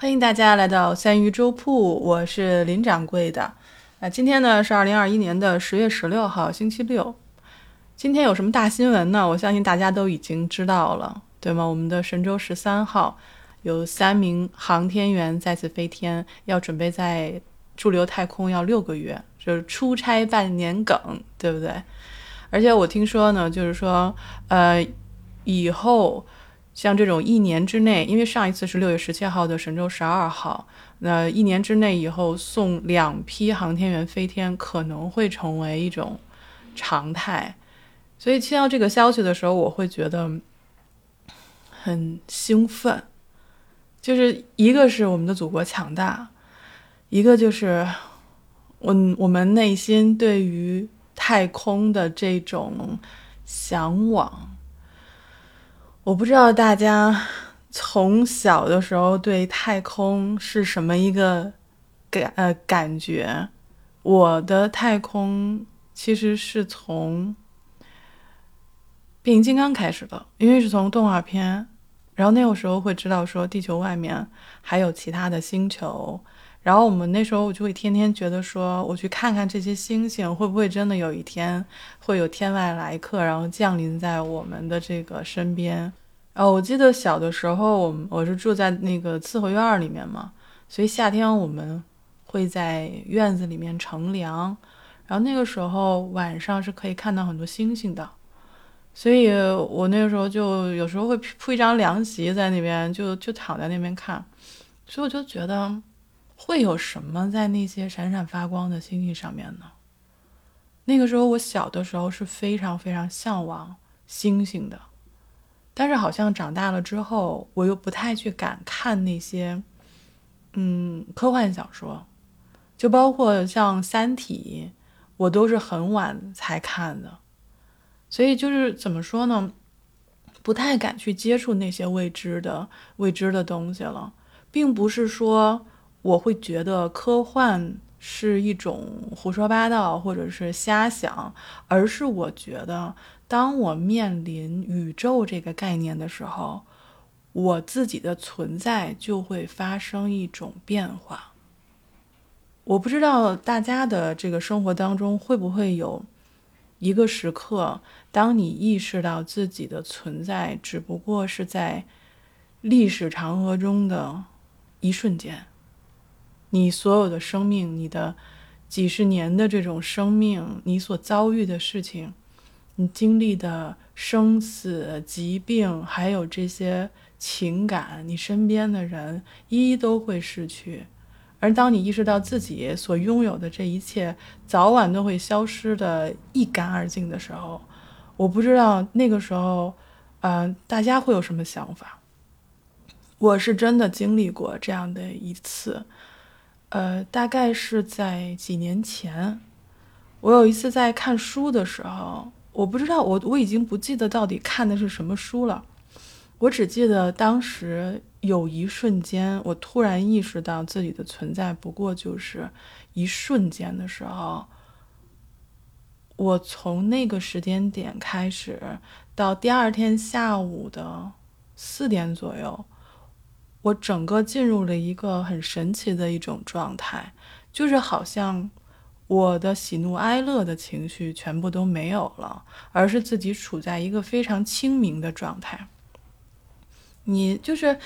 欢迎大家来到三鱼粥铺，我是林掌柜的。啊，今天呢是二零二一年的十月十六号，星期六。今天有什么大新闻呢？我相信大家都已经知道了，对吗？我们的神舟十三号有三名航天员再次飞天，要准备在驻留太空要六个月，就是出差半年梗，对不对？而且我听说呢，就是说，呃，以后。像这种一年之内，因为上一次是六月十七号的神舟十二号，那一年之内以后送两批航天员飞天可能会成为一种常态，所以听到这个消息的时候，我会觉得很兴奋。就是一个是我们的祖国强大，一个就是我我们内心对于太空的这种向往。我不知道大家从小的时候对太空是什么一个感呃感觉。我的太空其实是从变形金刚开始的，因为是从动画片，然后那个时候会知道说地球外面还有其他的星球，然后我们那时候我就会天天觉得说我去看看这些星星会不会真的有一天会有天外来客，然后降临在我们的这个身边。哦，我记得小的时候，我我是住在那个四合院里面嘛，所以夏天我们会在院子里面乘凉，然后那个时候晚上是可以看到很多星星的，所以我那个时候就有时候会铺一张凉席在那边，就就躺在那边看，所以我就觉得会有什么在那些闪闪发光的星星上面呢？那个时候我小的时候是非常非常向往星星的。但是好像长大了之后，我又不太去敢看那些，嗯，科幻小说，就包括像《三体》，我都是很晚才看的，所以就是怎么说呢，不太敢去接触那些未知的未知的东西了，并不是说我会觉得科幻是一种胡说八道或者是瞎想，而是我觉得。当我面临宇宙这个概念的时候，我自己的存在就会发生一种变化。我不知道大家的这个生活当中会不会有一个时刻，当你意识到自己的存在只不过是在历史长河中的一瞬间，你所有的生命，你的几十年的这种生命，你所遭遇的事情。你经历的生死、疾病，还有这些情感，你身边的人一一都会逝去。而当你意识到自己所拥有的这一切早晚都会消失的一干二净的时候，我不知道那个时候，嗯，大家会有什么想法？我是真的经历过这样的一次，呃，大概是在几年前，我有一次在看书的时候。我不知道，我我已经不记得到底看的是什么书了，我只记得当时有一瞬间，我突然意识到自己的存在不过就是一瞬间的时候，我从那个时间点开始到第二天下午的四点左右，我整个进入了一个很神奇的一种状态，就是好像。我的喜怒哀乐的情绪全部都没有了，而是自己处在一个非常清明的状态。你就是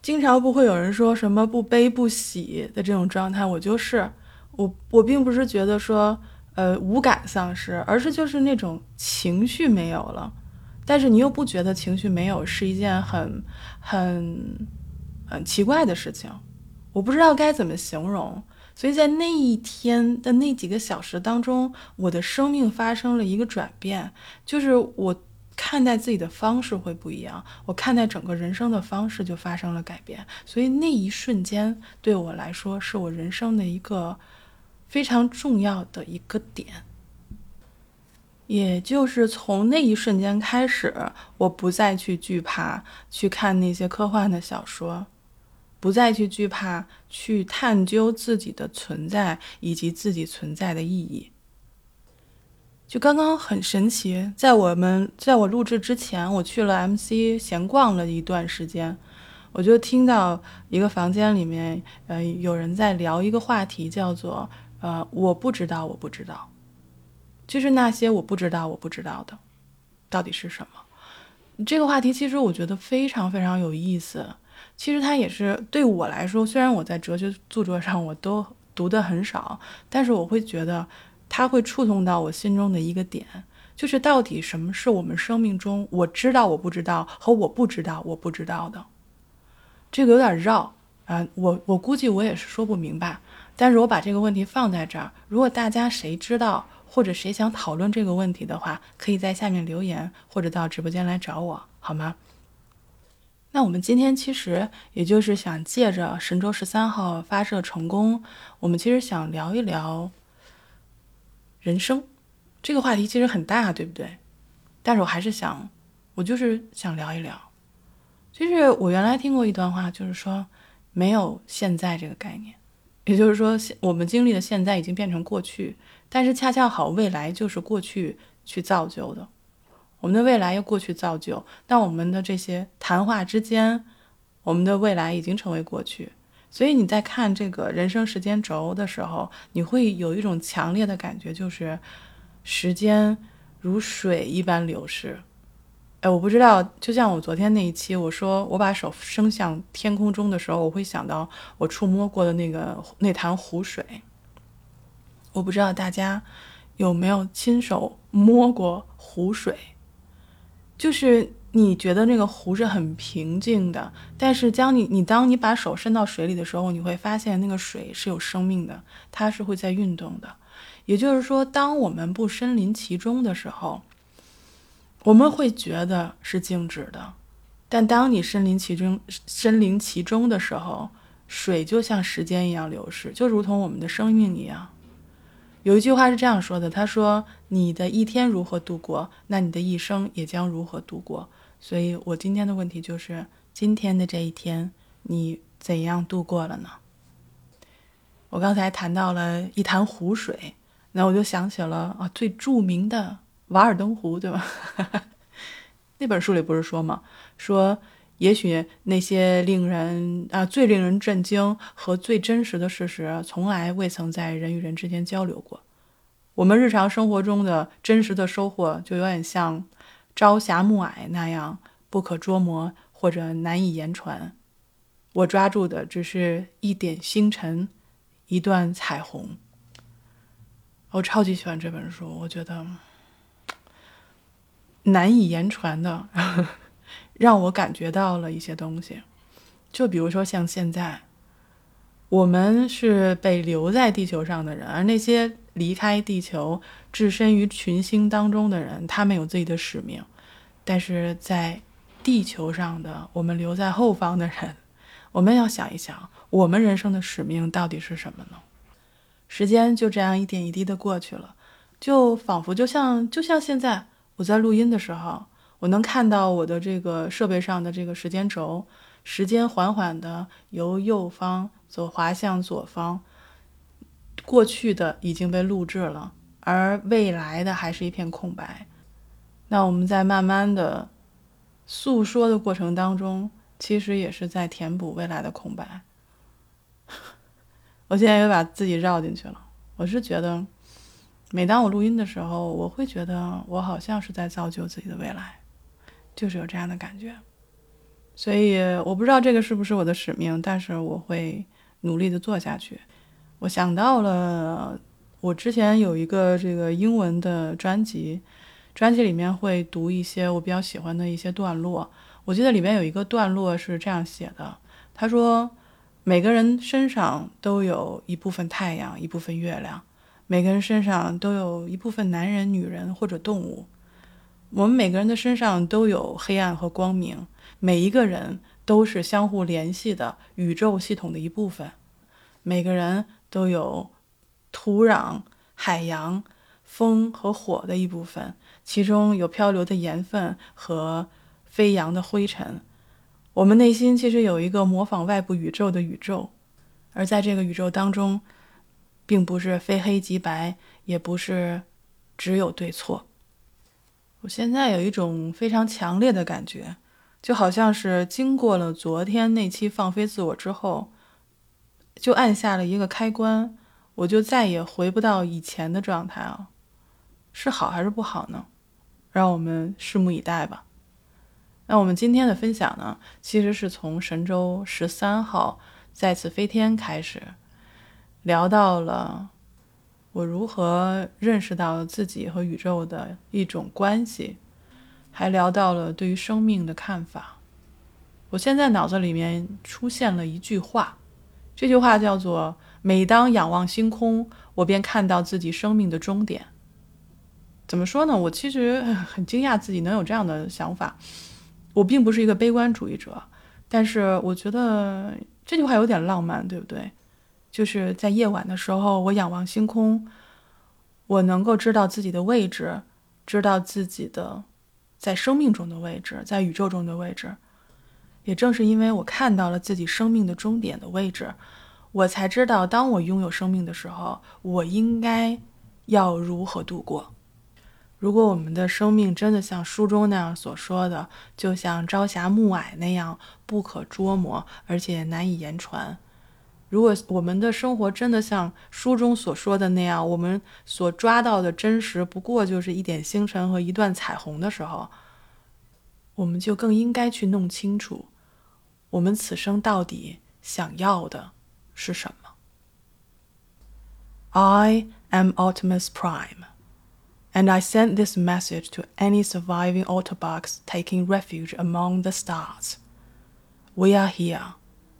经常不会有人说什么不悲不喜的这种状态，我就是我，我并不是觉得说呃无感丧失，而是就是那种情绪没有了，但是你又不觉得情绪没有是一件很很很奇怪的事情，我不知道该怎么形容。所以在那一天的那几个小时当中，我的生命发生了一个转变，就是我看待自己的方式会不一样，我看待整个人生的方式就发生了改变。所以那一瞬间对我来说是我人生的一个非常重要的一个点，也就是从那一瞬间开始，我不再去惧怕去看那些科幻的小说。不再去惧怕，去探究自己的存在以及自己存在的意义。就刚刚很神奇，在我们在我录制之前，我去了 MC 闲逛了一段时间。我就听到一个房间里面，呃，有人在聊一个话题，叫做“呃，我不知道，我不知道”，就是那些我不知道，我不知道的，到底是什么？这个话题其实我觉得非常非常有意思。其实它也是对我来说，虽然我在哲学著作上我都读的很少，但是我会觉得它会触动到我心中的一个点，就是到底什么是我们生命中我知道我不知道和我不知道我不知道的。这个有点绕啊，我我估计我也是说不明白。但是我把这个问题放在这儿，如果大家谁知道或者谁想讨论这个问题的话，可以在下面留言或者到直播间来找我，好吗？那我们今天其实也就是想借着神舟十三号发射成功，我们其实想聊一聊人生这个话题，其实很大，对不对？但是我还是想，我就是想聊一聊。就是我原来听过一段话，就是说没有现在这个概念，也就是说，现我们经历的现在已经变成过去，但是恰恰好未来就是过去去造就的，我们的未来由过去造就，但我们的这些谈话之间，我们的未来已经成为过去，所以你在看这个人生时间轴的时候，你会有一种强烈的感觉，就是时间如水一般流逝。哎，我不知道，就像我昨天那一期，我说我把手伸向天空中的时候，我会想到我触摸过的那个那潭湖水。我不知道大家有没有亲手摸过湖水，就是你觉得那个湖是很平静的，但是将你你当你把手伸到水里的时候，你会发现那个水是有生命的，它是会在运动的。也就是说，当我们不身临其中的时候。我们会觉得是静止的，但当你身临其中、身临其中的时候，水就像时间一样流逝，就如同我们的生命一样。有一句话是这样说的：“他说，你的一天如何度过，那你的一生也将如何度过。”所以，我今天的问题就是：今天的这一天，你怎样度过了呢？我刚才谈到了一潭湖水，那我就想起了啊，最著名的。瓦尔登湖，对吧？那本书里不是说吗？说也许那些令人啊最令人震惊和最真实的事实，从来未曾在人与人之间交流过。我们日常生活中的真实的收获，就有点像朝霞暮霭那样不可捉摸或者难以言传。我抓住的只是一点星辰，一段彩虹。我超级喜欢这本书，我觉得。难以言传的，让我感觉到了一些东西。就比如说，像现在，我们是被留在地球上的人，而那些离开地球、置身于群星当中的人，他们有自己的使命。但是在地球上的我们留在后方的人，我们要想一想，我们人生的使命到底是什么呢？时间就这样一点一滴的过去了，就仿佛就像就像现在。我在录音的时候，我能看到我的这个设备上的这个时间轴，时间缓缓的由右方走滑向左方。过去的已经被录制了，而未来的还是一片空白。那我们在慢慢的诉说的过程当中，其实也是在填补未来的空白。我现在又把自己绕进去了，我是觉得。每当我录音的时候，我会觉得我好像是在造就自己的未来，就是有这样的感觉。所以我不知道这个是不是我的使命，但是我会努力的做下去。我想到了，我之前有一个这个英文的专辑，专辑里面会读一些我比较喜欢的一些段落。我记得里面有一个段落是这样写的：他说，每个人身上都有一部分太阳，一部分月亮。每个人身上都有一部分男人、女人或者动物。我们每个人的身上都有黑暗和光明。每一个人都是相互联系的宇宙系统的一部分。每个人都有土壤、海洋、风和火的一部分，其中有漂流的盐分和飞扬的灰尘。我们内心其实有一个模仿外部宇宙的宇宙，而在这个宇宙当中。并不是非黑即白，也不是只有对错。我现在有一种非常强烈的感觉，就好像是经过了昨天那期放飞自我之后，就按下了一个开关，我就再也回不到以前的状态了。是好还是不好呢？让我们拭目以待吧。那我们今天的分享呢，其实是从神舟十三号再次飞天开始，聊到了我如何认识到自己和宇宙的一种关系。还聊到了对于生命的看法。我现在脑子里面出现了一句话，这句话叫做：“每当仰望星空，我便看到自己生命的终点。”怎么说呢？我其实很惊讶自己能有这样的想法。我并不是一个悲观主义者，但是我觉得这句话有点浪漫，对不对？就是在夜晚的时候，我仰望星空，我能够知道自己的位置，知道自己的。在生命中的位置，在宇宙中的位置，也正是因为我看到了自己生命的终点的位置，我才知道，当我拥有生命的时候，我应该要如何度过。如果我们的生命真的像书中那样所说的，就像朝霞暮霭那样不可捉摸，而且难以言传。如果我们的生活真的像书中所说的那样，我们所抓到的真实不过就是一点星辰和一段彩虹的时候，我们就更应该去弄清楚，我们此生到底想要的是什么。I am Optimus Prime, and I send this message to any surviving Autobots taking refuge among the stars. We are here.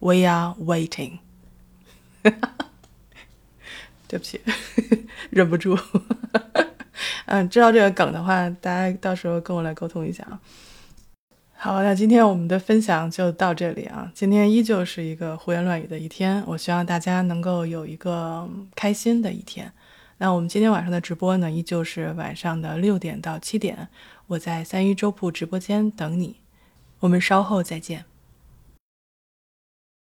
We are waiting. 哈 对不起，忍不住。嗯，知道这个梗的话，大家到时候跟我来沟通一下啊。好，那今天我们的分享就到这里啊。今天依旧是一个胡言乱语的一天，我希望大家能够有一个开心的一天。那我们今天晚上的直播呢，依旧是晚上的六点到七点，我在三一周铺直播间等你。我们稍后再见。